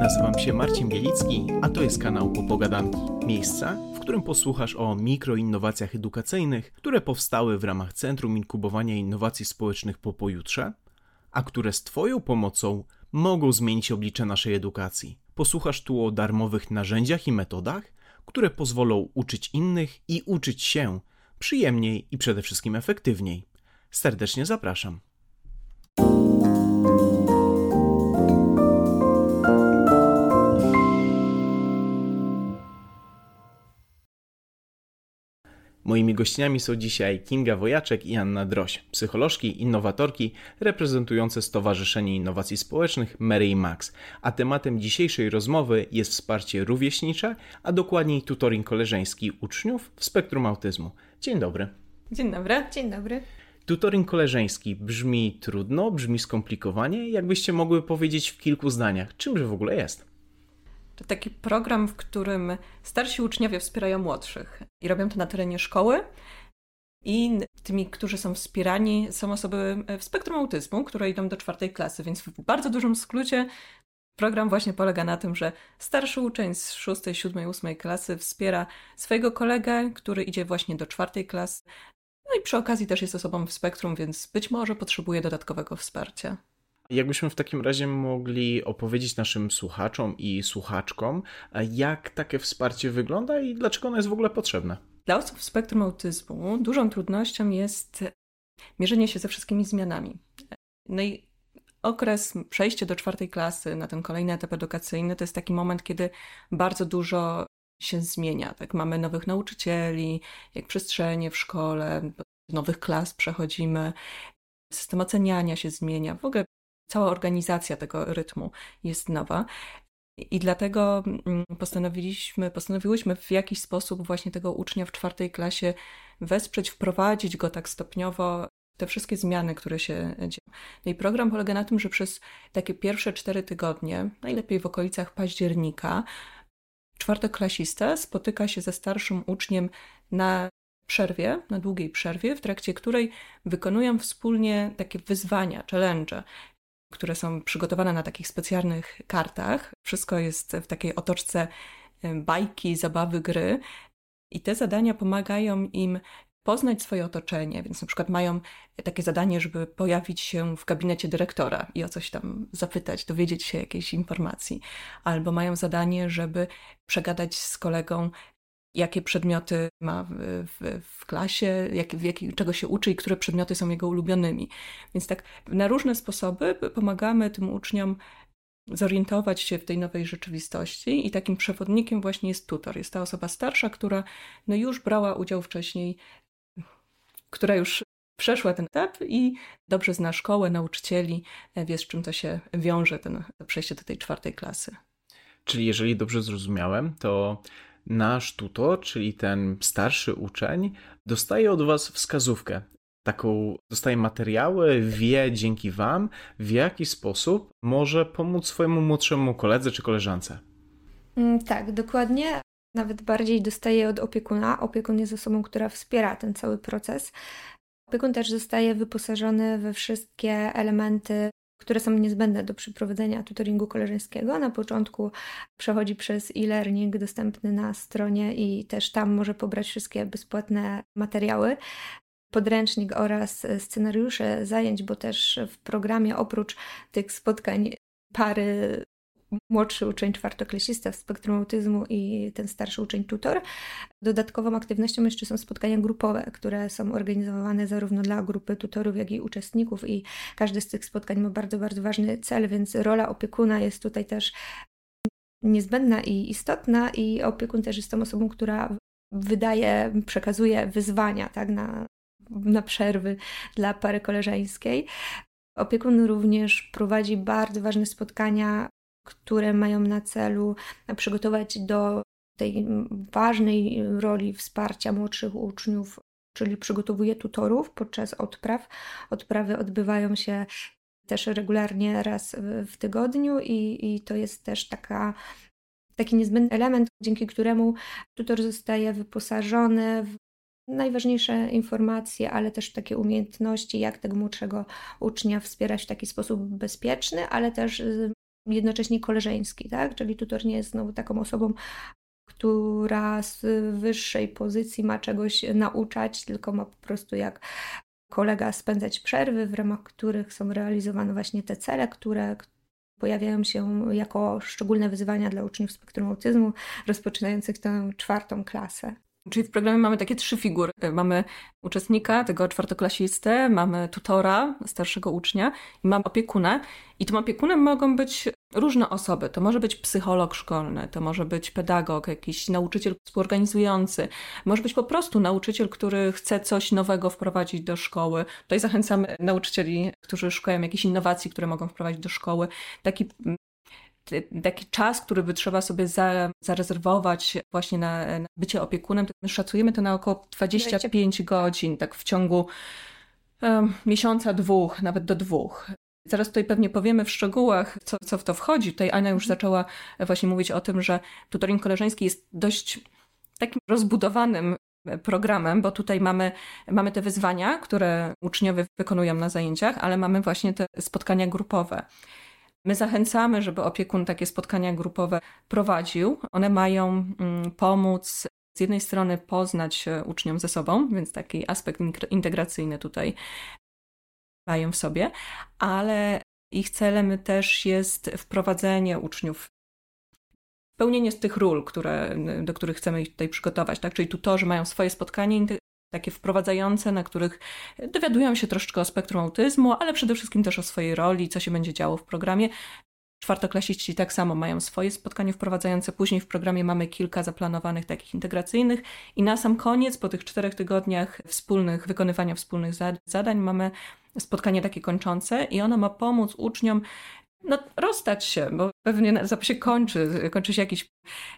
Nazywam się Marcin Bielicki, a to jest kanał Opogadanki. Miejsca, w którym posłuchasz o mikroinnowacjach edukacyjnych, które powstały w ramach Centrum Inkubowania Innowacji Społecznych po pojutrze, a które z Twoją pomocą mogą zmienić oblicze naszej edukacji. Posłuchasz tu o darmowych narzędziach i metodach, które pozwolą uczyć innych i uczyć się przyjemniej i przede wszystkim efektywniej. Serdecznie zapraszam. Moimi gościniami są dzisiaj Kinga Wojaczek i Anna Droś, psycholożki, innowatorki reprezentujące Stowarzyszenie Innowacji Społecznych Mary i Max. A tematem dzisiejszej rozmowy jest wsparcie rówieśnicze, a dokładniej tutoring koleżeński uczniów w spektrum autyzmu. Dzień dobry. Dzień dobry. Dzień dobry. Tutoring koleżeński brzmi trudno, brzmi skomplikowanie. Jakbyście mogły powiedzieć w kilku zdaniach, czymże w ogóle jest? To taki program, w którym starsi uczniowie wspierają młodszych i robią to na terenie szkoły. I tymi, którzy są wspierani, są osoby w spektrum autyzmu, które idą do czwartej klasy, więc w bardzo dużym skrócie program właśnie polega na tym, że starszy uczeń z szóstej, siódmej, ósmej klasy wspiera swojego kolegę, który idzie właśnie do czwartej klasy. No i przy okazji też jest osobą w spektrum, więc być może potrzebuje dodatkowego wsparcia. Jakbyśmy w takim razie mogli opowiedzieć naszym słuchaczom i słuchaczkom, jak takie wsparcie wygląda i dlaczego ono jest w ogóle potrzebne? Dla osób w spektrum autyzmu dużą trudnością jest mierzenie się ze wszystkimi zmianami. No i okres przejście do czwartej klasy na ten kolejny etap edukacyjny to jest taki moment, kiedy bardzo dużo się zmienia. Tak, mamy nowych nauczycieli, jak przestrzenie w szkole, nowych klas przechodzimy, system oceniania się zmienia. W ogóle cała organizacja tego rytmu jest nowa. I dlatego mm, postanowiliśmy, postanowiłyśmy w jakiś sposób właśnie tego ucznia w czwartej klasie wesprzeć, wprowadzić go tak stopniowo te wszystkie zmiany, które się dzieją. No i program polega na tym, że przez takie pierwsze cztery tygodnie, najlepiej w okolicach października, czwartoklasista spotyka się ze starszym uczniem na przerwie, na długiej przerwie, w trakcie której wykonują wspólnie takie wyzwania, challenge, które są przygotowane na takich specjalnych kartach. Wszystko jest w takiej otoczce bajki, zabawy, gry. I te zadania pomagają im poznać swoje otoczenie, więc na przykład mają takie zadanie, żeby pojawić się w gabinecie dyrektora i o coś tam zapytać, dowiedzieć się jakiejś informacji, albo mają zadanie, żeby przegadać z kolegą jakie przedmioty ma w, w, w klasie, jak, w czego się uczy i które przedmioty są jego ulubionymi. Więc tak na różne sposoby pomagamy tym uczniom zorientować się w tej nowej rzeczywistości i takim przewodnikiem właśnie jest tutor. Jest ta osoba starsza, która no już brała udział wcześniej, która już przeszła ten etap i dobrze zna szkołę, nauczycieli, wie z czym to się wiąże, ten, to przejście do tej czwartej klasy. Czyli jeżeli dobrze zrozumiałem, to nasz tutor, czyli ten starszy uczeń, dostaje od Was wskazówkę. Taką dostaje materiały, wie dzięki Wam, w jaki sposób może pomóc swojemu młodszemu koledze czy koleżance. Mm, tak, dokładnie. Nawet bardziej dostaje od opiekuna. Opiekun jest osobą, która wspiera ten cały proces. Opiekun też zostaje wyposażony we wszystkie elementy które są niezbędne do przeprowadzenia tutoringu koleżeńskiego. Na początku przechodzi przez e-learning dostępny na stronie i też tam może pobrać wszystkie bezpłatne materiały podręcznik oraz scenariusze zajęć, bo też w programie oprócz tych spotkań pary młodszy uczeń czwartoklasista w spektrum autyzmu i ten starszy uczeń tutor. Dodatkową aktywnością jeszcze są spotkania grupowe, które są organizowane zarówno dla grupy tutorów, jak i uczestników i każde z tych spotkań ma bardzo, bardzo ważny cel, więc rola opiekuna jest tutaj też niezbędna i istotna i opiekun też jest tą osobą, która wydaje, przekazuje wyzwania tak, na, na przerwy dla pary koleżeńskiej. Opiekun również prowadzi bardzo ważne spotkania które mają na celu przygotować do tej ważnej roli wsparcia młodszych uczniów, czyli przygotowuje tutorów podczas odpraw. Odprawy odbywają się też regularnie raz w tygodniu i, i to jest też taka, taki niezbędny element, dzięki któremu tutor zostaje wyposażony w najważniejsze informacje, ale też takie umiejętności, jak tego młodszego ucznia wspierać w taki sposób bezpieczny, ale też jednocześnie koleżeński, tak? Czyli tutor nie jest znowu taką osobą, która z wyższej pozycji ma czegoś nauczać, tylko ma po prostu jak kolega spędzać przerwy, w ramach których są realizowane właśnie te cele, które pojawiają się jako szczególne wyzwania dla uczniów spektrum autyzmu rozpoczynających tę czwartą klasę. Czyli w programie mamy takie trzy figury. Mamy uczestnika, tego czwartoklasistę, mamy tutora, starszego ucznia i mamy opiekunę. I tym opiekunem mogą być różne osoby. To może być psycholog szkolny, to może być pedagog, jakiś nauczyciel współorganizujący, może być po prostu nauczyciel, który chce coś nowego wprowadzić do szkoły. Tutaj zachęcamy nauczycieli, którzy szukają jakichś innowacji, które mogą wprowadzić do szkoły. Taki taki czas, który by trzeba sobie za, zarezerwować właśnie na, na, bycie opiekunem, my szacujemy to na około 25 godzin, tak w ciągu um, miesiąca, dwóch, nawet do dwóch. Zaraz tutaj pewnie powiemy w szczegółach, co, co w to wchodzi. Tutaj Ania już mhm. zaczęła właśnie mówić o tym, że tutoring koleżeński jest dość takim rozbudowanym programem, bo tutaj mamy, mamy te wyzwania, które uczniowie wykonują na zajęciach, ale mamy właśnie te spotkania grupowe. My zachęcamy, żeby opiekun takie spotkania grupowe prowadził. One mają mm, pomóc z jednej strony poznać uczniom ze sobą, więc taki aspekt integracyjny tutaj mają w sobie, ale ich celem też jest wprowadzenie uczniów pełnienie z tych ról, które, do których chcemy ich tutaj przygotować, tak? Czyli tutorzy mają swoje spotkanie takie wprowadzające, na których dowiadują się troszeczkę o spektrum autyzmu, ale przede wszystkim też o swojej roli, co się będzie działo w programie. Czwartoklasiści tak samo mają swoje spotkanie wprowadzające. Później w programie mamy kilka zaplanowanych takich integracyjnych i na sam koniec, po tych czterech tygodniach wspólnych, wykonywania wspólnych zadań, mamy spotkanie takie kończące i ono ma pomóc uczniom no, rozstać się, bo pewnie się kończy, kończy się jakiś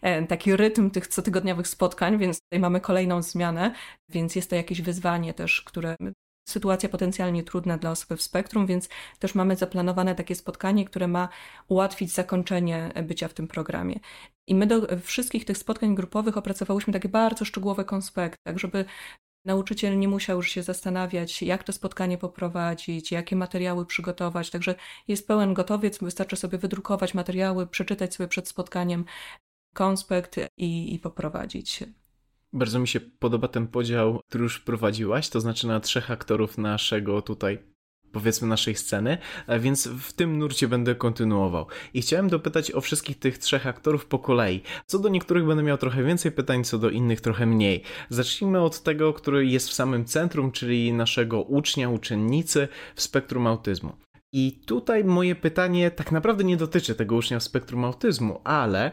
e, taki rytm tych cotygodniowych spotkań, więc tutaj mamy kolejną zmianę, więc jest to jakieś wyzwanie też, które sytuacja potencjalnie trudna dla osoby w spektrum, więc też mamy zaplanowane takie spotkanie, które ma ułatwić zakończenie bycia w tym programie. I my do wszystkich tych spotkań grupowych opracowałyśmy takie bardzo szczegółowe konspekty, tak żeby Nauczyciel nie musiał już się zastanawiać, jak to spotkanie poprowadzić, jakie materiały przygotować. Także jest pełen gotowiec, wystarczy sobie wydrukować materiały, przeczytać sobie przed spotkaniem konspekt i, i poprowadzić. Bardzo mi się podoba ten podział, który już wprowadziłaś, to znaczy na trzech aktorów naszego tutaj powiedzmy naszej sceny, więc w tym nurcie będę kontynuował. I chciałem dopytać o wszystkich tych trzech aktorów po kolei. Co do niektórych będę miał trochę więcej pytań, co do innych trochę mniej. Zacznijmy od tego, który jest w samym centrum, czyli naszego ucznia, uczennicy w spektrum autyzmu. I tutaj moje pytanie tak naprawdę nie dotyczy tego ucznia w spektrum autyzmu, ale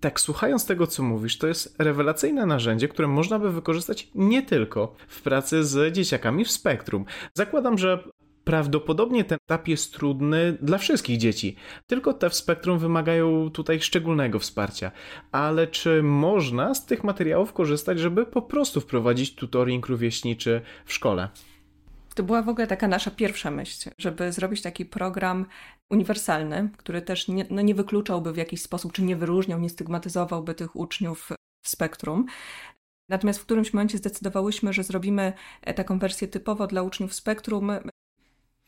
tak słuchając tego, co mówisz, to jest rewelacyjne narzędzie, które można by wykorzystać nie tylko w pracy z dzieciakami w spektrum. Zakładam, że Prawdopodobnie ten etap jest trudny dla wszystkich dzieci, tylko te w spektrum wymagają tutaj szczególnego wsparcia. Ale czy można z tych materiałów korzystać, żeby po prostu wprowadzić tutoring rówieśniczy w szkole? To była w ogóle taka nasza pierwsza myśl, żeby zrobić taki program uniwersalny, który też nie, no nie wykluczałby w jakiś sposób, czy nie wyróżniał, nie stygmatyzowałby tych uczniów w spektrum. Natomiast w którymś momencie zdecydowałyśmy, że zrobimy taką wersję typowo dla uczniów spektrum,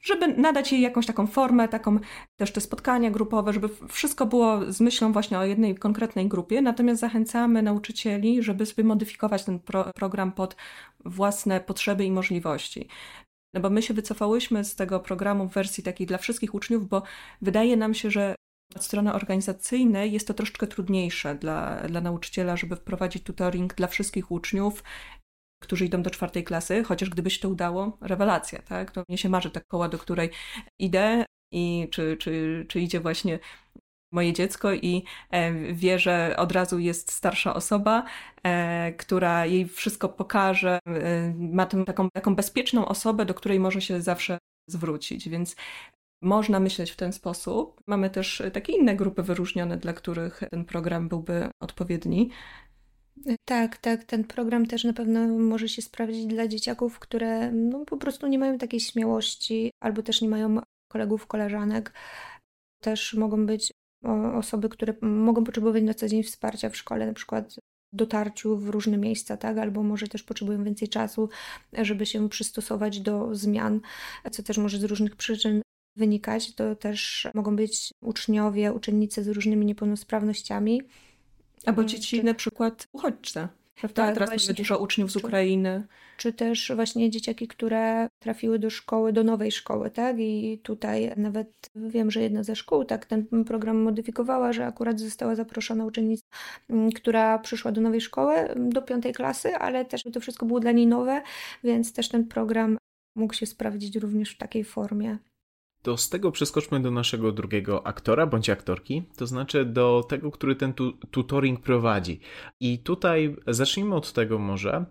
żeby nadać jej jakąś taką formę, taką też te spotkania grupowe, żeby wszystko było z myślą właśnie o jednej konkretnej grupie. Natomiast zachęcamy nauczycieli, żeby sobie modyfikować ten pro program pod własne potrzeby i możliwości. No bo my się wycofałyśmy z tego programu w wersji takiej dla wszystkich uczniów, bo wydaje nam się, że od strony organizacyjnej jest to troszeczkę trudniejsze dla, dla nauczyciela, żeby wprowadzić tutoring dla wszystkich uczniów którzy idą do czwartej klasy, chociaż gdyby się to udało, rewelacja, tak? To mnie się marzy ta koła, do której idę i czy, czy, czy idzie właśnie moje dziecko i e, wie, że od razu jest starsza osoba, e, która jej wszystko pokaże, e, ma tę taką, taką bezpieczną osobę, do której może się zawsze zwrócić, więc można myśleć w ten sposób. Mamy też takie inne grupy wyróżnione, dla których ten program byłby odpowiedni. Tak, tak. Ten program też na pewno może się sprawdzić dla dzieciaków, które no, po prostu nie mają takiej śmiałości albo też nie mają kolegów, koleżanek. Też mogą być osoby, które mogą potrzebować na co dzień wsparcia w szkole, na przykład dotarciu w różne miejsca, tak? Albo może też potrzebują więcej czasu, żeby się przystosować do zmian, co też może z różnych przyczyn wynikać. To też mogą być uczniowie, uczennice z różnymi niepełnosprawnościami. Albo dzieci czy... na przykład uchodźcze. Prawda? Tak, Teraz właśnie. mamy dużo uczniów z Ukrainy. Czy też właśnie dzieciaki, które trafiły do szkoły, do nowej szkoły, tak? I tutaj nawet wiem, że jedna ze szkół tak ten program modyfikowała, że akurat została zaproszona uczennica, mm, która przyszła do nowej szkoły, mm, do piątej klasy, ale też to wszystko było dla niej nowe, więc też ten program mógł się sprawdzić również w takiej formie. To z tego przeskoczmy do naszego drugiego aktora bądź aktorki, to znaczy do tego, który ten tu tutoring prowadzi. I tutaj zacznijmy od tego może,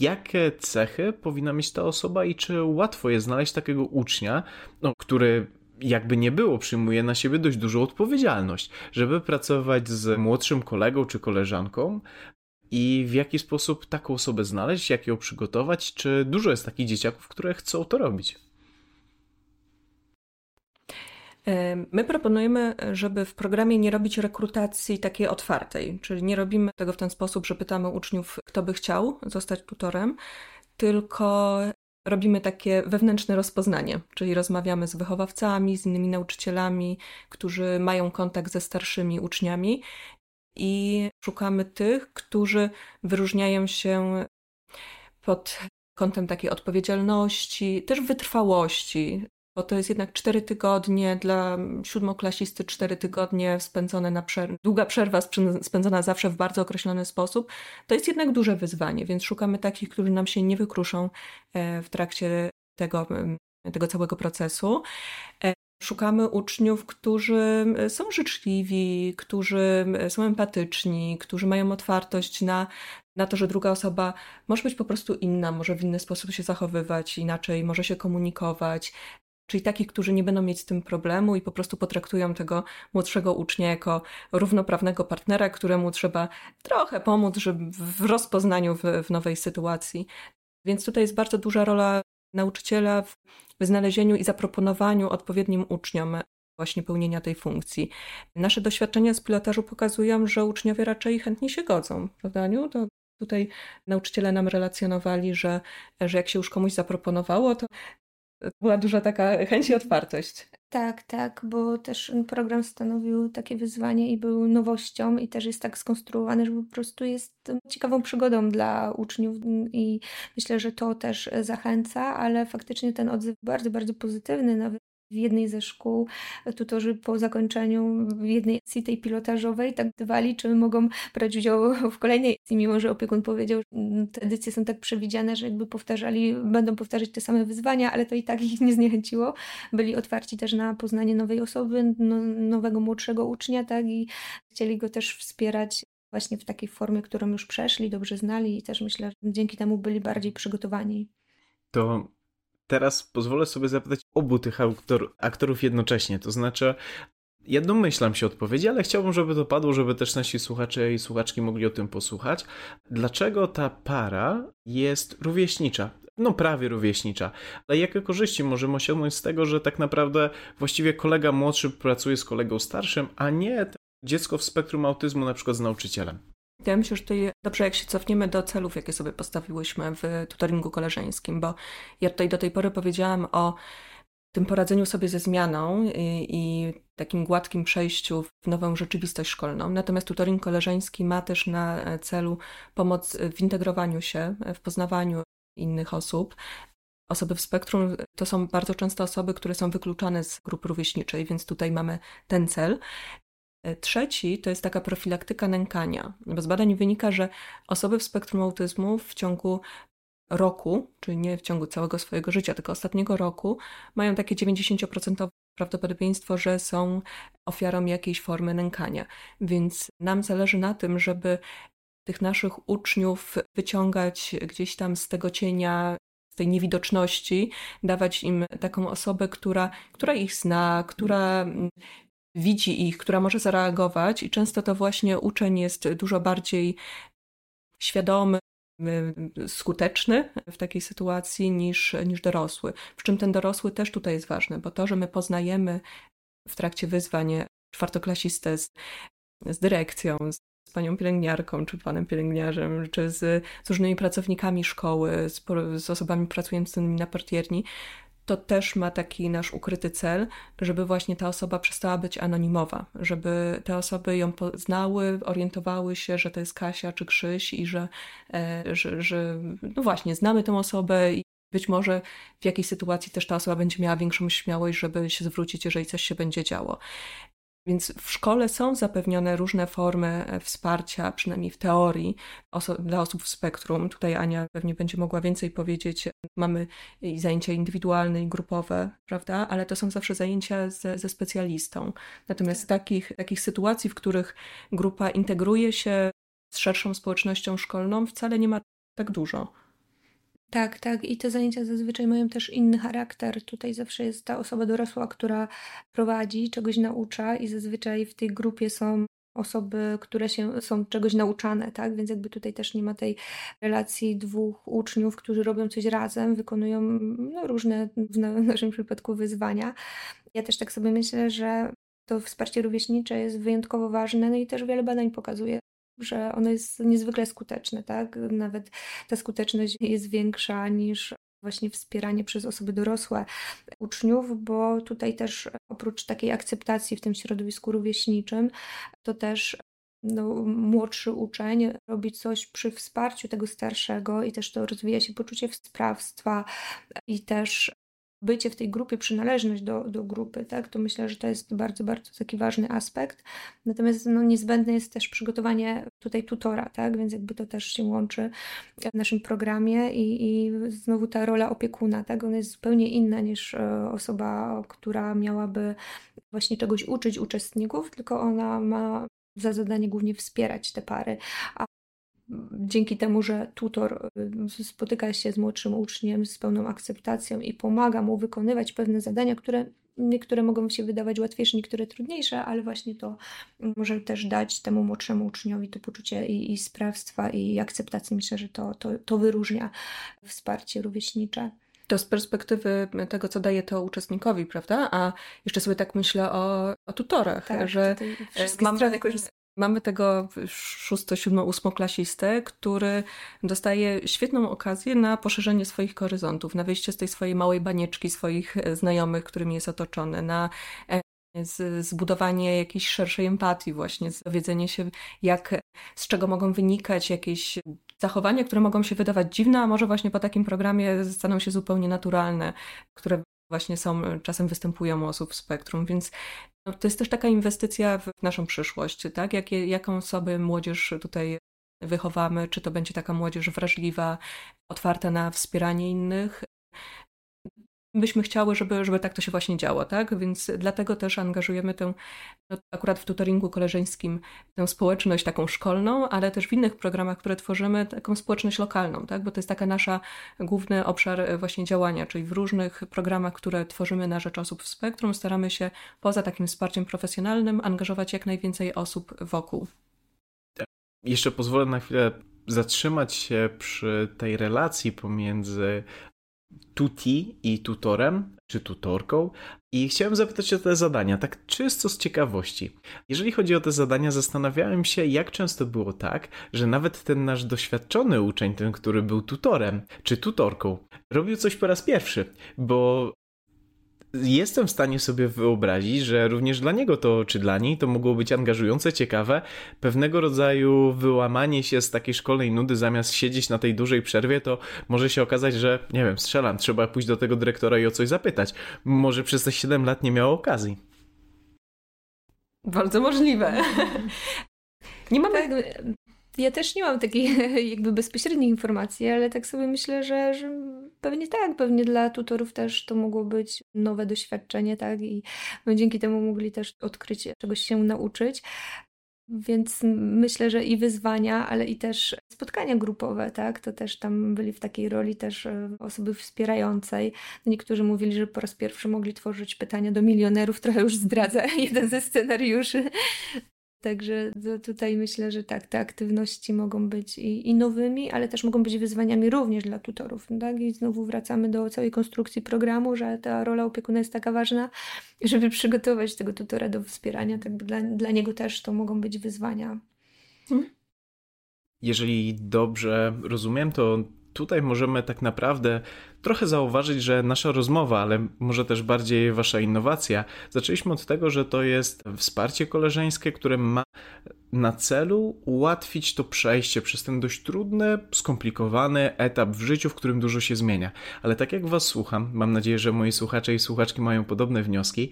jakie cechy powinna mieć ta osoba i czy łatwo jest znaleźć takiego ucznia, no, który jakby nie było, przyjmuje na siebie dość dużą odpowiedzialność, żeby pracować z młodszym kolegą czy koleżanką, i w jaki sposób taką osobę znaleźć, jak ją przygotować? Czy dużo jest takich dzieciaków, które chcą to robić? My proponujemy, żeby w programie nie robić rekrutacji takiej otwartej, czyli nie robimy tego w ten sposób, że pytamy uczniów, kto by chciał zostać tutorem, tylko robimy takie wewnętrzne rozpoznanie, czyli rozmawiamy z wychowawcami, z innymi nauczycielami, którzy mają kontakt ze starszymi uczniami i szukamy tych, którzy wyróżniają się pod kątem takiej odpowiedzialności, też wytrwałości, bo to jest jednak cztery tygodnie dla siódmoklasisty, cztery tygodnie spędzone na przerwę, długa przerwa spędzona zawsze w bardzo określony sposób, to jest jednak duże wyzwanie, więc szukamy takich, którzy nam się nie wykruszą e, w trakcie tego, tego całego procesu. E, szukamy uczniów, którzy są życzliwi, którzy są empatyczni, którzy mają otwartość na, na to, że druga osoba może być po prostu inna, może w inny sposób się zachowywać, inaczej może się komunikować, czyli takich, którzy nie będą mieć z tym problemu i po prostu potraktują tego młodszego ucznia jako równoprawnego partnera, któremu trzeba trochę pomóc żeby w rozpoznaniu w, w nowej sytuacji. Więc tutaj jest bardzo duża rola nauczyciela w znalezieniu i zaproponowaniu odpowiednim uczniom właśnie pełnienia tej funkcji. Nasze doświadczenia z pilotażu pokazują, że uczniowie raczej chętnie się godzą, prawda, Aniu? To tutaj nauczyciele nam relacjonowali, że, że jak się już komuś zaproponowało, to była duża taka chęć i otwartość. Tak, tak, bo też program stanowił takie wyzwanie i był nowością i też jest tak skonstruowany, że po prostu jest ciekawą przygodą dla uczniów i myślę, że to też zachęca, ale faktycznie ten odzew bardzo, bardzo pozytywny, nawet w jednej ze szkół tutorzy po zakończeniu jednej edycji tej pilotażowej tak dbali, czy mogą brać udział w kolejnej edycji, mimo że opiekun powiedział, że te edycje są tak przewidziane, że jakby powtarzali, będą powtarzać te same wyzwania, ale to i tak ich nie zniechęciło. Byli otwarci też na poznanie nowej osoby, no, nowego młodszego ucznia, tak, i chcieli go też wspierać właśnie w takiej formie, którą już przeszli, dobrze znali i też myślę, że dzięki temu byli bardziej przygotowani. To teraz pozwolę sobie zapytać obu tych aktor, aktorów jednocześnie. To znaczy, ja domyślam się odpowiedzi, ale chciałbym, żeby to padło, żeby też nasi słuchacze i słuchaczki mogli o tym posłuchać. Dlaczego ta para jest rówieśnicza? No, prawie rówieśnicza. Ale jakie korzyści możemy osiągnąć z tego, że tak naprawdę właściwie kolega młodszy pracuje z kolegą starszym, a nie dziecko w spektrum autyzmu na przykład z nauczycielem? Ja myślę, że tutaj dobrze, jak się cofniemy do celów, jakie sobie postawiłyśmy w tutoringu koleżeńskim, bo ja tutaj do tej pory powiedziałam o tym poradzeniu sobie ze zmianą i, i, takim gładkim przejściu w nową rzeczywistość szkolną. Natomiast tutoring koleżeński ma też na celu pomoc w integrowaniu się, w poznawaniu innych osób. Osoby w spektrum to są bardzo często osoby, które są wykluczane z grupy rówieśniczej, więc tutaj mamy ten cel. Trzeci to jest taka profilaktyka nękania, bo z badań wynika, że osoby w spektrum autyzmu w ciągu roku, czyli nie w ciągu całego swojego życia, tylko ostatniego roku, mają takie 90% prawdopodobieństwo, że są ofiarą jakiejś formy nękania. Więc nam zależy na tym, żeby tych naszych uczniów wyciągać gdzieś tam z tego cienia, z tej niewidoczności, dawać im taką osobę, która, która ich zna, która widzi ich, która może zareagować, i często to właśnie uczeń jest dużo bardziej świadomy, y, skuteczny w takiej sytuacji niż, niż dorosły. Przy czym ten dorosły też tutaj jest ważny, bo to, że my poznajemy w trakcie wyzwań czwartoklasistę z, z dyrekcją, z panią pielęgniarką, czy panem pielęgniarzem, czy z, z różnymi pracownikami szkoły, z, z osobami pracującymi na partierni, to też ma taki nasz ukryty cel, żeby właśnie ta osoba przestała być anonimowa, żeby te osoby ją poznały, orientowały się, że to jest Kasia czy Krzyś i że, e, że, że no właśnie, znamy tę osobę i być może w jakiejś sytuacji też ta osoba będzie miała większą śmiałość, żeby się zwrócić, jeżeli coś się będzie działo. Więc w szkole są zapewnione różne formy e, wsparcia, przynajmniej w teorii, oso dla osób w spektrum. Tutaj Ania pewnie będzie mogła więcej powiedzieć. Mamy i zajęcia indywidualne i grupowe, prawda? Ale to są zawsze zajęcia ze, ze specjalistą. Natomiast tak. takich, takich sytuacji, w których grupa integruje się z szerszą społecznością szkolną, wcale nie ma tak dużo. Tak, tak. I te zajęcia zazwyczaj mają też inny charakter. Tutaj zawsze jest ta osoba dorosła, która prowadzi, czegoś naucza, i zazwyczaj w tej grupie są osoby, które się, są czegoś nauczane, tak? Więc jakby tutaj też nie ma tej relacji dwóch uczniów, którzy robią coś razem, wykonują no, różne, w naszym przypadku, wyzwania. Ja też tak sobie myślę, że to wsparcie rówieśnicze jest wyjątkowo ważne, no i też wiele badań pokazuje, że ono jest niezwykle skuteczne, tak? Nawet ta skuteczność jest większa niż właśnie wspieranie przez osoby dorosłe uczniów, bo tutaj też oprócz takiej akceptacji w tym środowisku rówieśniczym, to też no, młodszy uczeń robi coś przy wsparciu tego starszego i też to rozwija się poczucie sprawstwa i też bycie w tej grupie, przynależność do, do grupy, tak, to myślę, że to jest bardzo, bardzo taki ważny aspekt. Natomiast no, niezbędne jest też przygotowanie tutaj tutora, tak, więc jakby to też się łączy w naszym programie i, i znowu ta rola opiekuna, tak, ona jest zupełnie inna niż e, osoba, która miałaby właśnie czegoś uczyć uczestników, tylko ona ma za zadanie głównie wspierać te pary, a dzięki temu, że tutor y, spotyka się z młodszym uczniem z pełną akceptacją i pomaga mu wykonywać pewne zadania, które niektóre mogą się wydawać łatwiejsze, niektóre trudniejsze, ale właśnie to może też dać temu młodszemu uczniowi to poczucie i, i sprawstwa, i akceptacji. Myślę, że to, to, to wyróżnia wsparcie rówieśnicze. To z perspektywy tego, co daje to uczestnikowi, prawda? A jeszcze sobie tak myślę o, o tutorach, tak, że mam, Mamy tego szósto, siódmo, ósmoklasistę, który dostaje świetną okazję na poszerzenie swoich horyzontów, na wyjście z tej swojej małej banieczki swoich e, znajomych, którymi jest otoczony, na e, zbudowanie jakiejś szerszej empatii właśnie, dowiedzenie się jak, z czego mogą wynikać jakieś zachowania, które mogą się wydawać dziwne, a może właśnie po takim programie staną się zupełnie naturalne, które właśnie są, czasem występują u osób w spektrum, więc to jest też taka inwestycja w naszą przyszłość, tak? Jakie, jaką sobie młodzież tutaj wychowamy, czy to będzie taka młodzież wrażliwa, otwarta na wspieranie innych, byśmy chciały, żeby, żeby tak to się właśnie działo, tak? Więc dlatego też angażujemy tę, no, akurat w tutoringu koleżeńskim, tę społeczność taką szkolną, ale też w innych programach, które tworzymy, taką społeczność lokalną, tak? Bo to jest taka nasza główny obszar właśnie działania, czyli w różnych programach, które tworzymy na rzecz osób w spektrum, staramy się poza takim wsparciem profesjonalnym angażować jak najwięcej osób wokół. Jeszcze pozwolę na chwilę zatrzymać się przy tej relacji pomiędzy tuti i tutorem, czy tutorką. I chciałem zapytać o te zadania, tak czysto z ciekawości. Jeżeli chodzi o te zadania, zastanawiałem się, jak często było tak, że nawet ten nasz doświadczony uczeń, ten, który był tutorem czy tutorką, robił coś po raz pierwszy, bo jestem w stanie sobie wyobrazić, że również dla niego to, czy dla niej to mogło być angażujące, ciekawe, pewnego rodzaju wyłamanie się z takiej szkolnej nudy, zamiast siedzieć na tej dużej przerwie, to może się okazać, że nie wiem, strzelam, trzeba pójść do tego dyrektora i o coś zapytać. Może przez te 7 lat nie miało okazji. Bardzo możliwe. Nie mamy, tak, ja też nie mam takiej jakby bezpośredniej informacji, ale tak sobie myślę, że, że pewnie tak, pewnie dla tutorów też to mogło być nowe doświadczenie, tak, i no, dzięki temu mogli też odkryć, czegoś się nauczyć. Więc myślę, że i wyzwania, ale i też spotkania grupowe, tak? To też tam byli w takiej roli też e, osoby wspierającej. Niektórzy mówili, że po raz pierwszy mogli tworzyć pytania do milionerów, trochę już zdradzę jeden ze scenariuszy. Także tutaj myślę, że tak, te aktywności mogą być i, i, nowymi, ale też mogą być wyzwaniami również dla tutorów. Tak? I znowu wracamy do całej konstrukcji programu, że ta rola opiekuna jest taka ważna, żeby przygotować tego tutora do wspierania. Tak dla, dla niego też to mogą być wyzwania. Jeżeli dobrze rozumiem, to tutaj możemy tak naprawdę trochę zauważyć, że nasza rozmowa, ale może też bardziej wasza innowacja, zaczęliśmy od tego, że to jest wsparcie koleżeńskie, które ma na celu ułatwić to przejście przez ten dość trudny, skomplikowany etap w życiu, w którym dużo się zmienia. Ale tak jak was słucham, mam nadzieję, że moi słuchacze i słuchaczki mają podobne wnioski,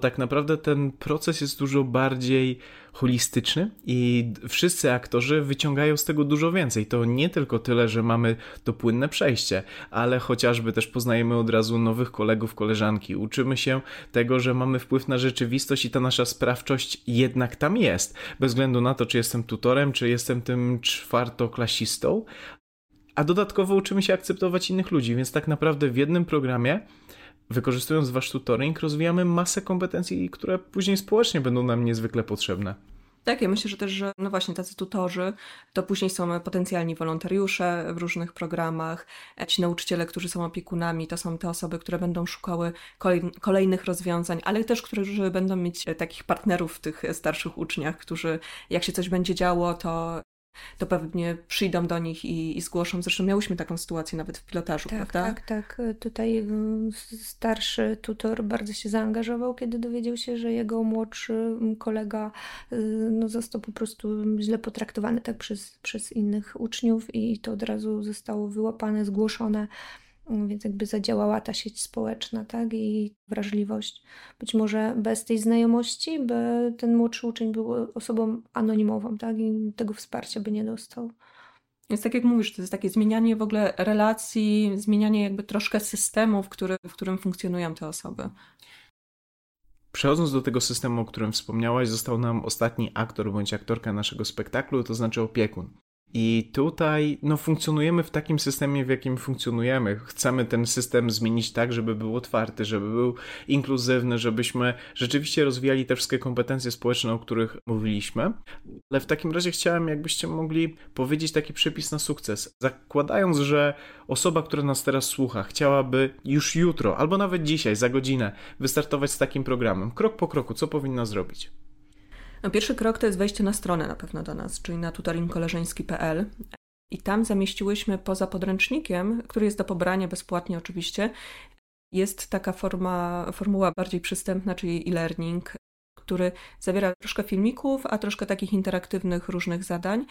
tak naprawdę ten proces jest dużo bardziej holistyczny i wszyscy aktorzy wyciągają z tego dużo więcej. To nie tylko tyle, że mamy to płynne przejście, ale chociażby też poznajemy od razu nowych kolegów, koleżanki. Uczymy się tego, że mamy wpływ na rzeczywistość i ta nasza sprawczość jednak tam jest. Bez względu na to, czy jestem tutorem, czy jestem tym czwartoklasistą. A dodatkowo uczymy się akceptować innych ludzi, więc tak naprawdę w jednym programie wykorzystując wasz tutoring, rozwijamy masę kompetencji, które później społecznie będą nam niezwykle potrzebne. Tak, ja myślę, że też, że no właśnie tacy tutorzy to później są potencjalni wolontariusze w różnych programach, ci nauczyciele, którzy są opiekunami, to są te osoby, które będą szukały kolejnych rozwiązań, ale też, którzy będą mieć takich partnerów w tych starszych uczniach, którzy jak się coś będzie działo, to to pewnie przyjdą do nich i, i zgłoszą. Zresztą miałyśmy taką sytuację nawet w pilotażu, tak, prawda? Tak, tak. Tutaj mm, starszy tutor bardzo się zaangażował, kiedy dowiedział się, że jego młodszy kolega y, no, został po prostu źle potraktowany tak przez, przez innych uczniów i to od razu zostało wyłapane, zgłoszone więc jakby zadziałała ta sieć społeczna, tak, i wrażliwość. Być może bez tej znajomości, by ten młodszy uczeń był osobą anonimową, tak, i tego wsparcia by nie dostał. Więc tak jak mówisz, to jest takie zmienianie w ogóle relacji, zmienianie jakby troszkę systemu, w, który, w którym funkcjonują te osoby. Przechodząc do tego systemu, o którym wspomniałaś, został nam ostatni aktor bądź aktorka naszego spektaklu, to znaczy opiekun. I tutaj no, funkcjonujemy w takim systemie, w jakim funkcjonujemy. Chcemy ten system zmienić tak, żeby był otwarty, żeby był inkluzywny, żebyśmy rzeczywiście rozwijali te wszystkie kompetencje społeczne, o których mówiliśmy. Ale w takim razie chciałem, jakbyście mogli powiedzieć taki przepis na sukces. Zakładając, że osoba, która nas teraz słucha, chciałaby już jutro, albo nawet dzisiaj, za godzinę, wystartować z takim programem, krok po kroku, co powinna zrobić? No, pierwszy krok to jest wejście na stronę na pewno do nas, czyli na tutoringkoleżeński.pl. I tam zamieściłyśmy poza podręcznikiem, który jest do pobrania bezpłatnie oczywiście, jest taka forma, formuła bardziej przystępna, czyli e-learning, który zawiera troszkę filmików, a troszkę takich interaktywnych różnych zadań.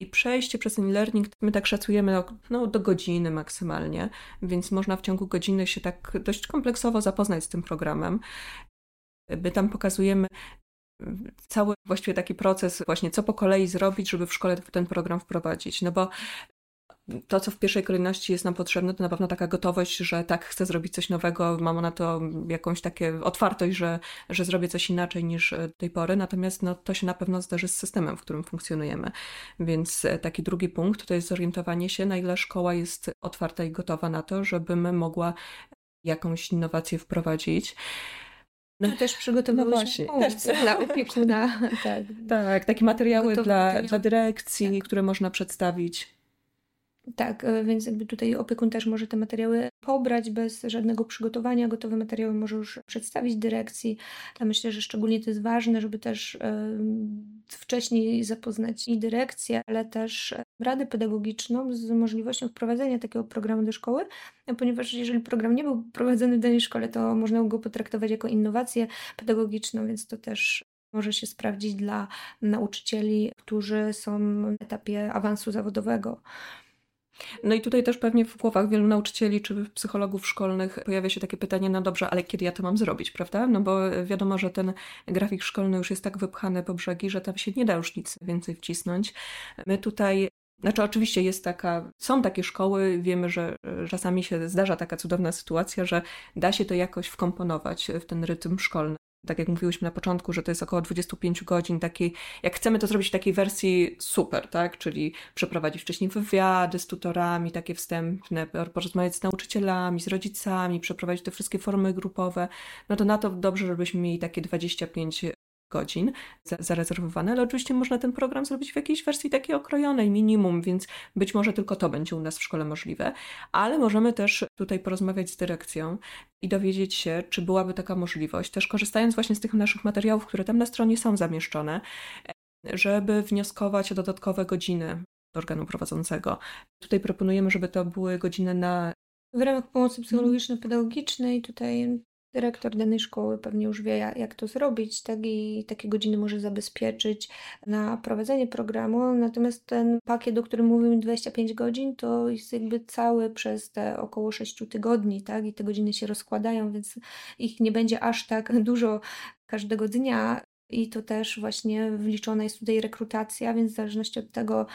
I przejście przez ten e-learning my tak szacujemy no, do godziny maksymalnie, więc można w ciągu godziny się tak dość kompleksowo zapoznać z tym programem. My tam pokazujemy cały właściwie taki proces, właśnie co po kolei zrobić, żeby w szkole ten program wprowadzić. No bo to, co w pierwszej kolejności jest nam potrzebne, to na pewno taka gotowość, że tak, chcę zrobić coś nowego, mam na to jakąś takie otwartość, że, że zrobię coś inaczej niż do tej pory, natomiast no, to się na pewno zdarzy z systemem, w którym funkcjonujemy. Więc e, taki drugi punkt to jest zorientowanie się, na ile szkoła jest otwarta i gotowa na to, żebym mogła jakąś innowację wprowadzić. No też przygotowałyśmy no też dla opiekuna. Tak. tak, takie materiały dla, dla dyrekcji, tak. które można przedstawić. Tak, e, więc jakby tutaj opiekun też może te materiały pobrać bez żadnego przygotowania. Gotowe materiały może już przedstawić dyrekcji. Ja myślę, że szczególnie to jest ważne, żeby też wcześniej zapoznać i dyrekcję, ale też radę pedagogiczną z możliwością wprowadzenia takiego programu do szkoły, ponieważ jeżeli program nie był prowadzony w danej szkole, to można go potraktować jako innowację pedagogiczną, więc to też może się sprawdzić dla nauczycieli, którzy są na etapie awansu zawodowego. No i tutaj też pewnie w głowach wielu nauczycieli czy psychologów szkolnych pojawia się takie pytanie, no dobrze, ale kiedy ja to mam zrobić, prawda? No bo wiadomo, że ten grafik szkolny już jest tak wypchany po brzegi, że tam się nie da już nic więcej wcisnąć. My tutaj znaczy, oczywiście jest taka, są takie szkoły, wiemy, że czasami się zdarza taka cudowna sytuacja, że da się to jakoś wkomponować w ten rytm szkolny tak jak mówiłyśmy na początku, że to jest około 25 godzin takiej, jak chcemy to zrobić w takiej wersji super, tak, czyli przeprowadzić wcześniej wywiady z tutorami, takie wstępne, porozmawiać z nauczycielami, z rodzicami, przeprowadzić te wszystkie formy grupowe, no to na to dobrze, żebyśmy mieli takie 25 godzin zarezerwowane, ale oczywiście można ten program zrobić w jakiejś wersji takiej okrojonej, minimum, więc być może tylko to będzie u nas w szkole możliwe, ale możemy też tutaj porozmawiać z dyrekcją i dowiedzieć się, czy byłaby taka możliwość, też korzystając właśnie z tych naszych materiałów, które tam na stronie są zamieszczone, żeby wnioskować o dodatkowe godziny organu prowadzącego. Tutaj proponujemy, żeby to były godziny na. W ramach pomocy psychologiczno-pedagogicznej tutaj dyrektor danej szkoły pewnie już wie, jak to zrobić, tak i takie godziny może zabezpieczyć na prowadzenie programu. Natomiast ten pakiet, o którym mówimy, 25 godzin, to jest jakby cały przez te około 6 tygodni, tak? I te godziny się rozkładają, więc ich nie będzie aż tak dużo każdego dnia. I to też właśnie wliczona jest tutaj rekrutacja, więc w zależności od tego,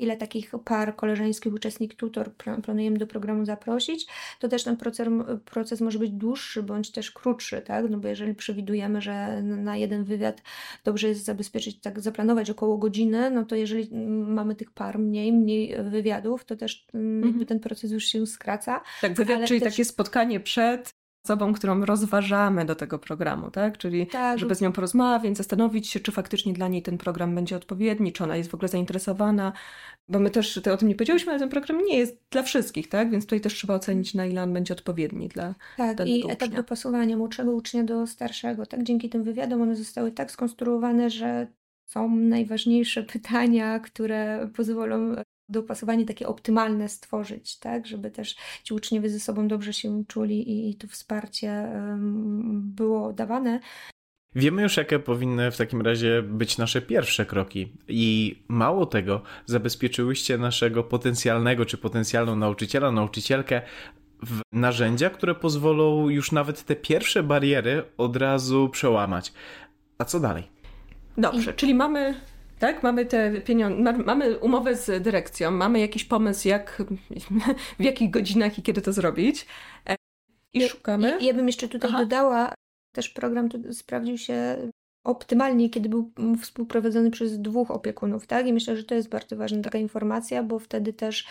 ile takich par koleżeńskich uczestnik tutor planujemy do programu zaprosić, to też ten proces, proces może być dłuższy bądź też krótszy, tak? No bo jeżeli przewidujemy, że na jeden wywiad dobrze jest zabezpieczyć, tak zaplanować około godziny, no to jeżeli mamy tych par mniej, mniej wywiadów, to też mm, mhm. ten proces już się skraca. Tak, wywiad, czyli też... takie spotkanie przed osobą, którą rozważamy do tego programu, tak? Czyli tak. żeby z nią porozmawiać, zastanowić się, czy faktycznie dla niej ten program będzie odpowiedni, czy ona jest w ogóle zainteresowana, bo my też ty o tym nie powiedziałyśmy, ale ten program nie jest dla wszystkich, tak? Więc tutaj też trzeba ocenić, na ile on będzie odpowiedni dla Tak, i ucznia. etap dopasowania młodszego ucznia do starszego, tak? Dzięki tym wywiadom one zostały tak skonstruowane, że są najważniejsze pytania, które pozwolą dopasowanie takie optymalne stworzyć, tak, żeby też ci uczniowie ze sobą dobrze się czuli i, i to wsparcie było dawane. Wiemy już, jakie powinny w takim razie być nasze pierwsze kroki. I mało tego, zabezpieczyłyście naszego potencjalnego czy potencjalną nauczyciela, nauczycielkę w narzędzia, które pozwolą już nawet te pierwsze bariery od razu przełamać. A co dalej? Dobrze, I... czyli mamy tak, mamy te pieniądze, mamy umowę z dyrekcją, mamy jakiś pomysł, jak, w jakich godzinach i kiedy to zrobić. E, I szukamy. Ja, ja bym jeszcze tutaj Aha. dodała, też program sprawdził się optymalnie, kiedy był współprowadzony przez dwóch opiekunów, tak? I myślę, że to jest bardzo ważna taka informacja, bo wtedy też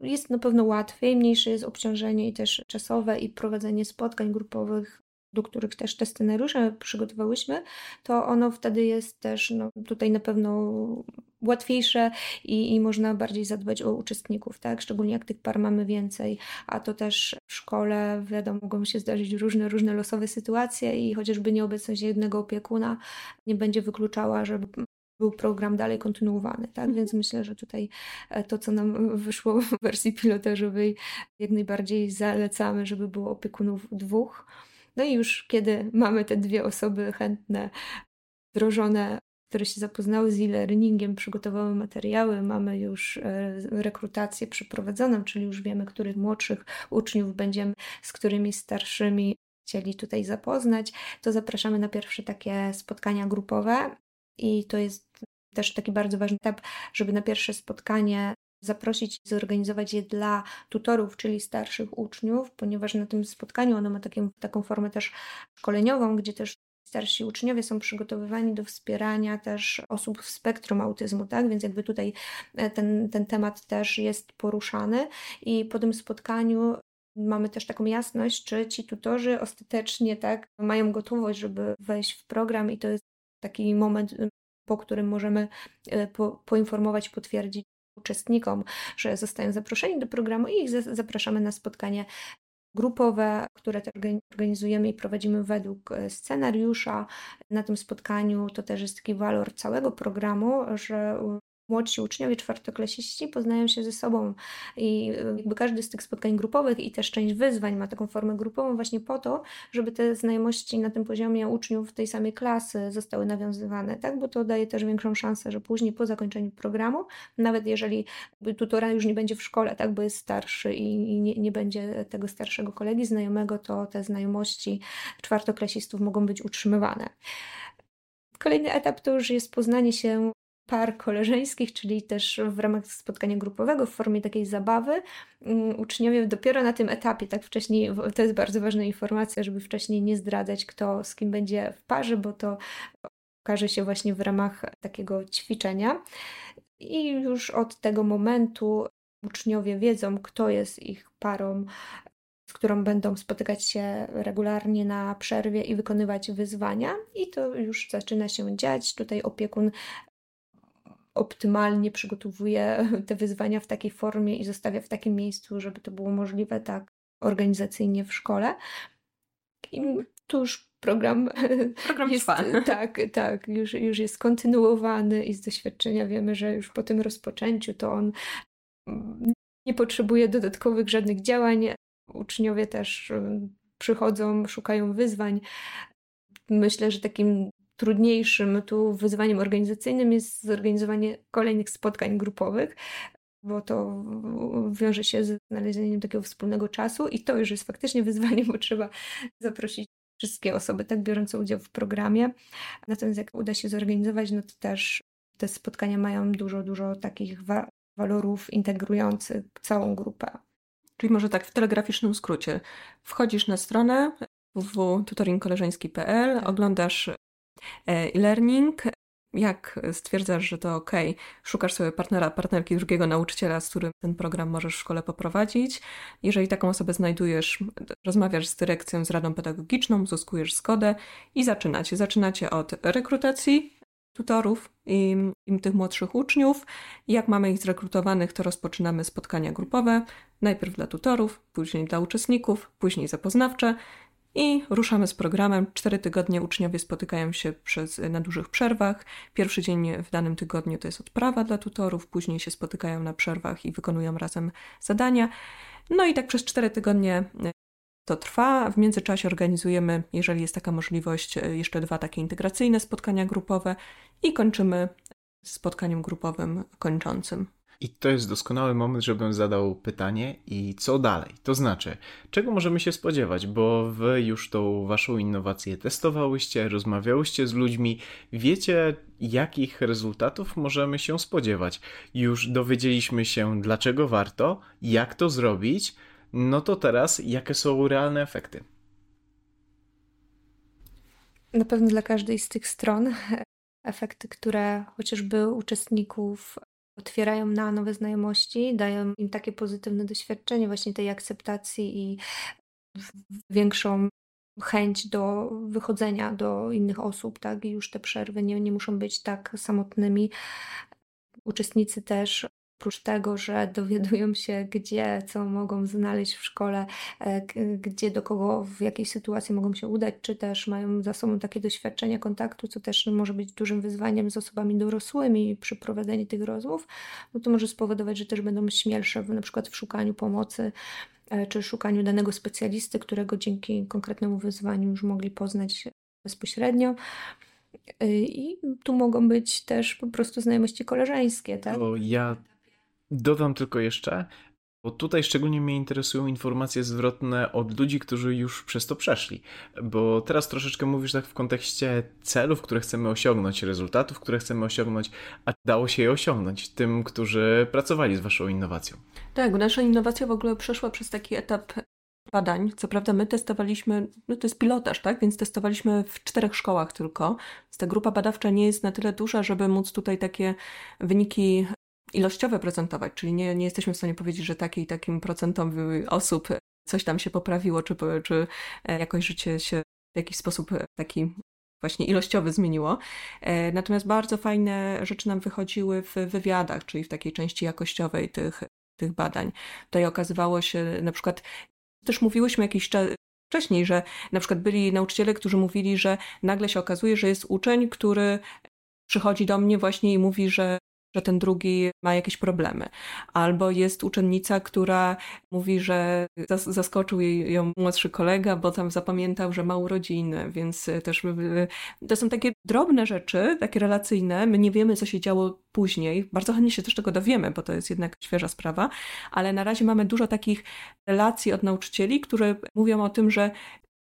jest na pewno łatwiej, mniejsze jest obciążenie i też czasowe i prowadzenie spotkań grupowych do których też te scenariusze przygotowałyśmy, to ono wtedy jest też no, tutaj na pewno łatwiejsze i, i można bardziej zadbać o uczestników, tak? Szczególnie jak tych par mamy więcej, a to też w szkole, wiadomo, mogą się zdarzyć różne, różne losowe sytuacje i chociażby nieobecność jednego opiekuna nie będzie wykluczała, żeby był program dalej kontynuowany, tak? Mhm. Więc myślę, że tutaj e, to, co nam wyszło w wersji pilotażowej, jak najbardziej zalecamy, żeby było opiekunów dwóch. No i już kiedy mamy te dwie osoby chętne, wdrożone, które się zapoznały z e-learningiem, przygotowały materiały, mamy już e, rekrutację przeprowadzoną, czyli już wiemy, których młodszych uczniów będziemy z którymi starszymi chcieli tutaj zapoznać, to zapraszamy na pierwsze takie spotkania grupowe. I to jest też taki bardzo ważny etap, żeby na pierwsze spotkanie zaprosić, zorganizować je dla tutorów, czyli starszych uczniów, ponieważ na tym spotkaniu ono ma taką formę też szkoleniową, gdzie też starsi uczniowie są przygotowywani do wspierania też osób w spektrum autyzmu, tak? Więc jakby tutaj e, ten, ten temat też jest poruszany i po tym spotkaniu mamy też taką jasność, czy ci tutorzy ostatecznie tak mają gotowość, żeby wejść w program i to jest taki moment, po którym możemy e, po, poinformować, potwierdzić uczestnikom, że zostają zaproszeni do programu i ich zapraszamy na spotkanie grupowe, które organizujemy i prowadzimy według e, scenariusza. Na tym spotkaniu to też jest taki walor całego programu, że młodsi uczniowie, czwartoklasiści poznają się ze sobą i y, jakby każdy z tych spotkań grupowych i też część wyzwań ma taką formę grupową właśnie po to, żeby te znajomości na tym poziomie uczniów tej samej klasy zostały nawiązywane, tak? Bo to daje też większą szansę, że później po zakończeniu programu, nawet jeżeli tutora już nie będzie w szkole, tak? Bo jest starszy i, nie, nie będzie tego starszego kolegi znajomego, to te znajomości czwartoklasistów mogą być utrzymywane. Kolejny etap to już jest poznanie się par koleżeńskich, czyli też w ramach spotkania grupowego, w formie takiej zabawy, mm, uczniowie dopiero na tym etapie, tak wcześniej, to jest bardzo ważna informacja, żeby wcześniej nie zdradzać, kto z kim będzie w parze, bo to okaże się właśnie w ramach takiego ćwiczenia. I już od tego momentu uczniowie wiedzą, kto jest ich parą, z którą będą spotykać się regularnie na przerwie i wykonywać wyzwania, i to już zaczyna się dziać. Tutaj opiekun optymalnie przygotowuje te wyzwania w takiej formie i zostawia w takim miejscu, żeby to było możliwe tak organizacyjnie w szkole. I Tu już program, program jest, trwa. Tak, tak, już, już jest kontynuowany i z doświadczenia wiemy, że już po tym rozpoczęciu to on nie potrzebuje dodatkowych żadnych działań. Uczniowie też przychodzą, szukają wyzwań. Myślę, że takim trudniejszym tu wyzwaniem organizacyjnym jest zorganizowanie kolejnych spotkań grupowych, bo to wiąże się z znalezieniem takiego wspólnego czasu i to już jest faktycznie wyzwanie, bo trzeba zaprosić wszystkie osoby tak biorące udział w programie. Natomiast jak uda się zorganizować, no to też te spotkania mają dużo, dużo takich wa walorów integrujących całą grupę. Czyli może tak w telegraficznym skrócie. Wchodzisz na stronę www.tutoringkoleżeński.pl, tak. oglądasz e-learning, jak stwierdzasz, że to ok, szukasz sobie partnera, partnerki drugiego nauczyciela, z którym ten program możesz w szkole poprowadzić. Jeżeli taką osobę znajdujesz, rozmawiasz z dyrekcją, z radą pedagogiczną, uzyskujesz zgodę i zaczynacie. Zaczynacie od rekrutacji tutorów i, i tych młodszych uczniów. Jak mamy ich zrekrutowanych, to rozpoczynamy spotkania grupowe, najpierw dla tutorów, później dla uczestników, później zapoznawcze i ruszamy z programem. Cztery tygodnie uczniowie spotykają się przez, na dużych przerwach. Pierwszy dzień w danym tygodniu to jest odprawa dla tutorów, później się spotykają na przerwach i wykonują razem zadania. No i tak przez cztery tygodnie e, to trwa. W międzyczasie organizujemy, jeżeli jest taka możliwość, e, jeszcze dwa takie integracyjne spotkania grupowe i kończymy spotkaniem grupowym kończącym. I to jest doskonały moment, żebym zadał pytanie i co dalej? To znaczy, czego możemy się spodziewać, bo wy już tą waszą innowację testowałyście, rozmawiałyście z ludźmi, wiecie jakich rezultatów możemy się spodziewać. Już dowiedzieliśmy się dlaczego warto, jak to zrobić, no to teraz jakie są realne efekty? Na pewno dla każdej z tych stron efekty, które chociażby uczestników otwierają na nowe znajomości, dają im takie pozytywne doświadczenie właśnie tej akceptacji i większą chęć do wychodzenia do innych osób, tak? I już te przerwy nie, nie muszą być tak samotnymi. Uczestnicy też Oprócz tego, że dowiadują się, gdzie, co mogą znaleźć w szkole, e, gdzie, do kogo, w jakiej sytuacji mogą się udać, czy też mają za sobą takie doświadczenie kontaktu, co też może być dużym wyzwaniem z osobami dorosłymi przy prowadzeniu tych rozmów, no to może spowodować, że też będą śmielsze na przykład w szukaniu pomocy, e, czy szukaniu danego specjalisty, którego dzięki konkretnemu wyzwaniu już mogli poznać bezpośrednio. E, I tu mogą być też po prostu znajomości koleżeńskie, tak? O, ja Dodam tylko jeszcze, bo tutaj szczególnie mnie interesują informacje zwrotne od ludzi, którzy już przez to przeszli. Bo teraz troszeczkę mówisz tak w kontekście celów, które chcemy osiągnąć, rezultatów, które chcemy osiągnąć, a dało się je osiągnąć tym, którzy pracowali z Waszą innowacją. Tak, nasza innowacja w ogóle przeszła przez taki etap badań. Co prawda my testowaliśmy, no to jest pilotaż, tak? Więc testowaliśmy w czterech szkołach tylko. Więc ta grupa badawcza nie jest na tyle duża, żeby móc tutaj takie wyniki ilościowe prezentować, czyli nie, nie jesteśmy w stanie powiedzieć, że taki takim procentom osób coś tam się poprawiło, czy, czy e, jakoś życie się w jakiś sposób e, taki właśnie ilościowy zmieniło. E, natomiast bardzo fajne rzeczy nam wychodziły w wywiadach, czyli w takiej części jakościowej tych, tych badań. Tutaj okazywało się na przykład, też mówiłyśmy jakiś czas wcześniej, że na przykład byli nauczyciele, którzy mówili, że nagle się okazuje, że jest uczeń, który przychodzi do mnie właśnie i mówi, że że ten drugi ma jakieś problemy. Albo jest uczennica, która mówi, że zaskoczył jej ją młodszy kolega, bo tam zapamiętał, że ma urodziny, więc też to są takie drobne rzeczy, takie relacyjne. My nie wiemy, co się działo później. Bardzo chętnie się też tego dowiemy, bo to jest jednak świeża sprawa, ale na razie mamy dużo takich relacji od nauczycieli, które mówią o tym, że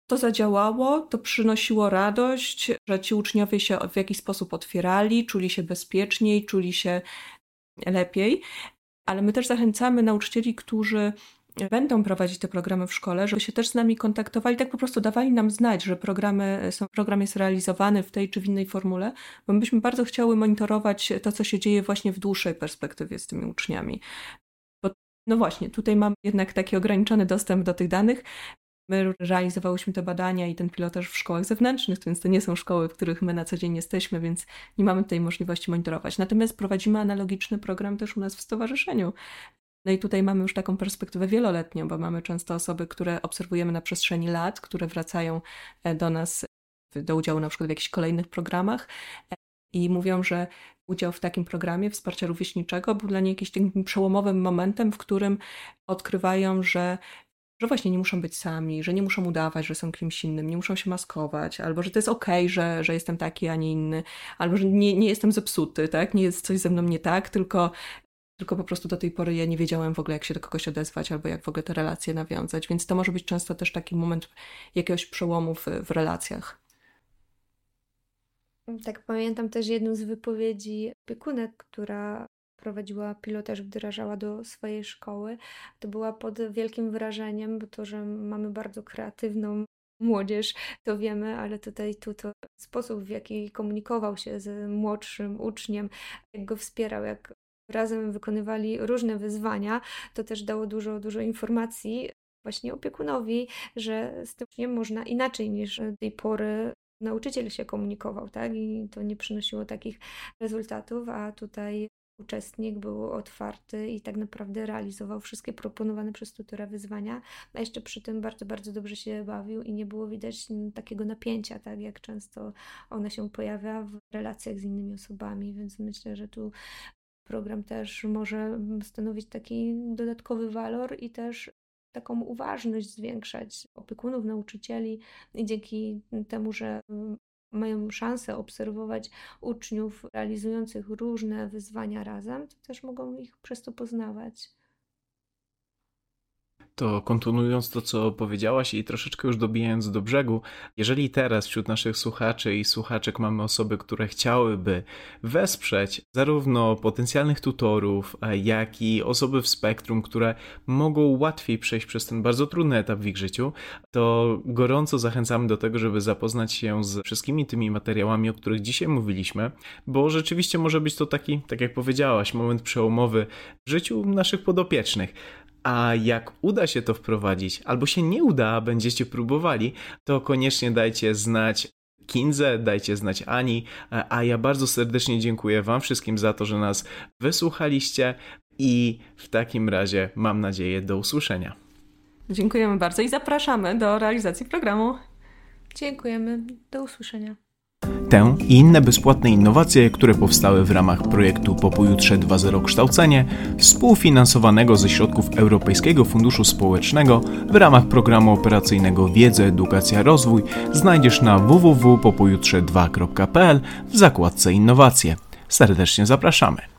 to zadziałało, to przynosiło radość, że ci uczniowie się w jakiś sposób otwierali, czuli się bezpieczniej, czuli się lepiej. Ale my też zachęcamy nauczycieli, którzy będą prowadzić te programy w szkole, żeby się też z nami kontaktowali, tak po prostu dawali nam znać, że programy są, program jest realizowany w tej czy w innej formule, bo bardzo chciały monitorować to, co się dzieje właśnie w dłuższej perspektywie z tymi uczniami. Bo, no właśnie, tutaj mamy jednak taki ograniczony dostęp do tych danych, My realizowałyśmy te badania i ten pilotaż w szkołach zewnętrznych, więc to nie są szkoły, w których my na co dzień jesteśmy, więc nie mamy tej możliwości monitorować. Natomiast prowadzimy analogiczny program też u nas w stowarzyszeniu. No i tutaj mamy już taką perspektywę wieloletnią, bo mamy często osoby, które obserwujemy na przestrzeni lat, które wracają e, do nas do udziału na przykład w jakichś kolejnych programach e, i mówią, że udział w takim programie wsparcia rówieśniczego był dla niej jakimś takim przełomowym momentem, w którym odkrywają, że że właśnie nie muszą być sami, że nie muszą udawać, że są kimś innym, nie muszą się maskować, albo że to jest okej, okay, że, że jestem taki, a nie inny, albo że nie, nie jestem zepsuty, tak? Nie jest coś ze mną nie tak, tylko, tylko po prostu do tej pory ja nie wiedziałem w ogóle, jak się do kogoś odezwać, albo jak w ogóle te relacje nawiązać. Więc to może być często też taki moment jakiegoś przełomu w, w relacjach. Tak, pamiętam też jedną z wypowiedzi opiekunek, która prowadziła pilotaż, wdrażała do swojej szkoły. To była pod wielkim wrażeniem, bo to, że mamy bardzo kreatywną młodzież, to wiemy, ale tutaj tu to sposób, w jaki komunikował się z młodszym uczniem, jak go wspierał, jak razem wykonywali różne wyzwania, to też dało dużo, dużo informacji właśnie opiekunowi, że z tym nie można inaczej niż do tej pory nauczyciel się komunikował, tak? I to nie przynosiło takich rezultatów, a tutaj uczestnik był otwarty i tak naprawdę realizował wszystkie proponowane przez tutora wyzwania, a jeszcze przy tym bardzo, bardzo dobrze się bawił i nie było widać takiego napięcia, tak jak często one się pojawia w relacjach z innymi osobami, więc myślę, że tu program też może stanowić taki dodatkowy walor i też taką uważność zwiększać opiekunów, nauczycieli i dzięki temu, że mają szansę obserwować uczniów realizujących różne wyzwania razem, to też mogą ich przez to poznawać. To kontynuując to, co powiedziałaś i troszeczkę już dobijając do brzegu, jeżeli teraz wśród naszych słuchaczy i słuchaczek mamy osoby, które chciałyby wesprzeć zarówno potencjalnych tutorów, jak i osoby w spektrum, które mogą łatwiej przejść przez ten bardzo trudny etap w ich życiu, to gorąco zachęcamy do tego, żeby zapoznać się z wszystkimi tymi materiałami, o których dzisiaj mówiliśmy, bo rzeczywiście może być to taki, tak jak powiedziałaś, moment przełomowy w życiu naszych podopiecznych. A jak uda się to wprowadzić, albo się nie uda, a będziecie próbowali, to koniecznie dajcie znać Kinze, dajcie znać Ani, a ja bardzo serdecznie dziękuję Wam wszystkim za to, że nas wysłuchaliście i w takim razie mam nadzieję do usłyszenia. Dziękujemy bardzo i zapraszamy do realizacji programu. Dziękujemy, do usłyszenia. Tę i inne bezpłatne innowacje, które powstały w ramach projektu Po pojutrze 2.0 Kształcenie, współfinansowanego ze środków Europejskiego Funduszu Społecznego w ramach programu operacyjnego Wiedza, Edukacja, Rozwój, znajdziesz na www.popojutrze2.pl w zakładce Innowacje. Serdecznie zapraszamy.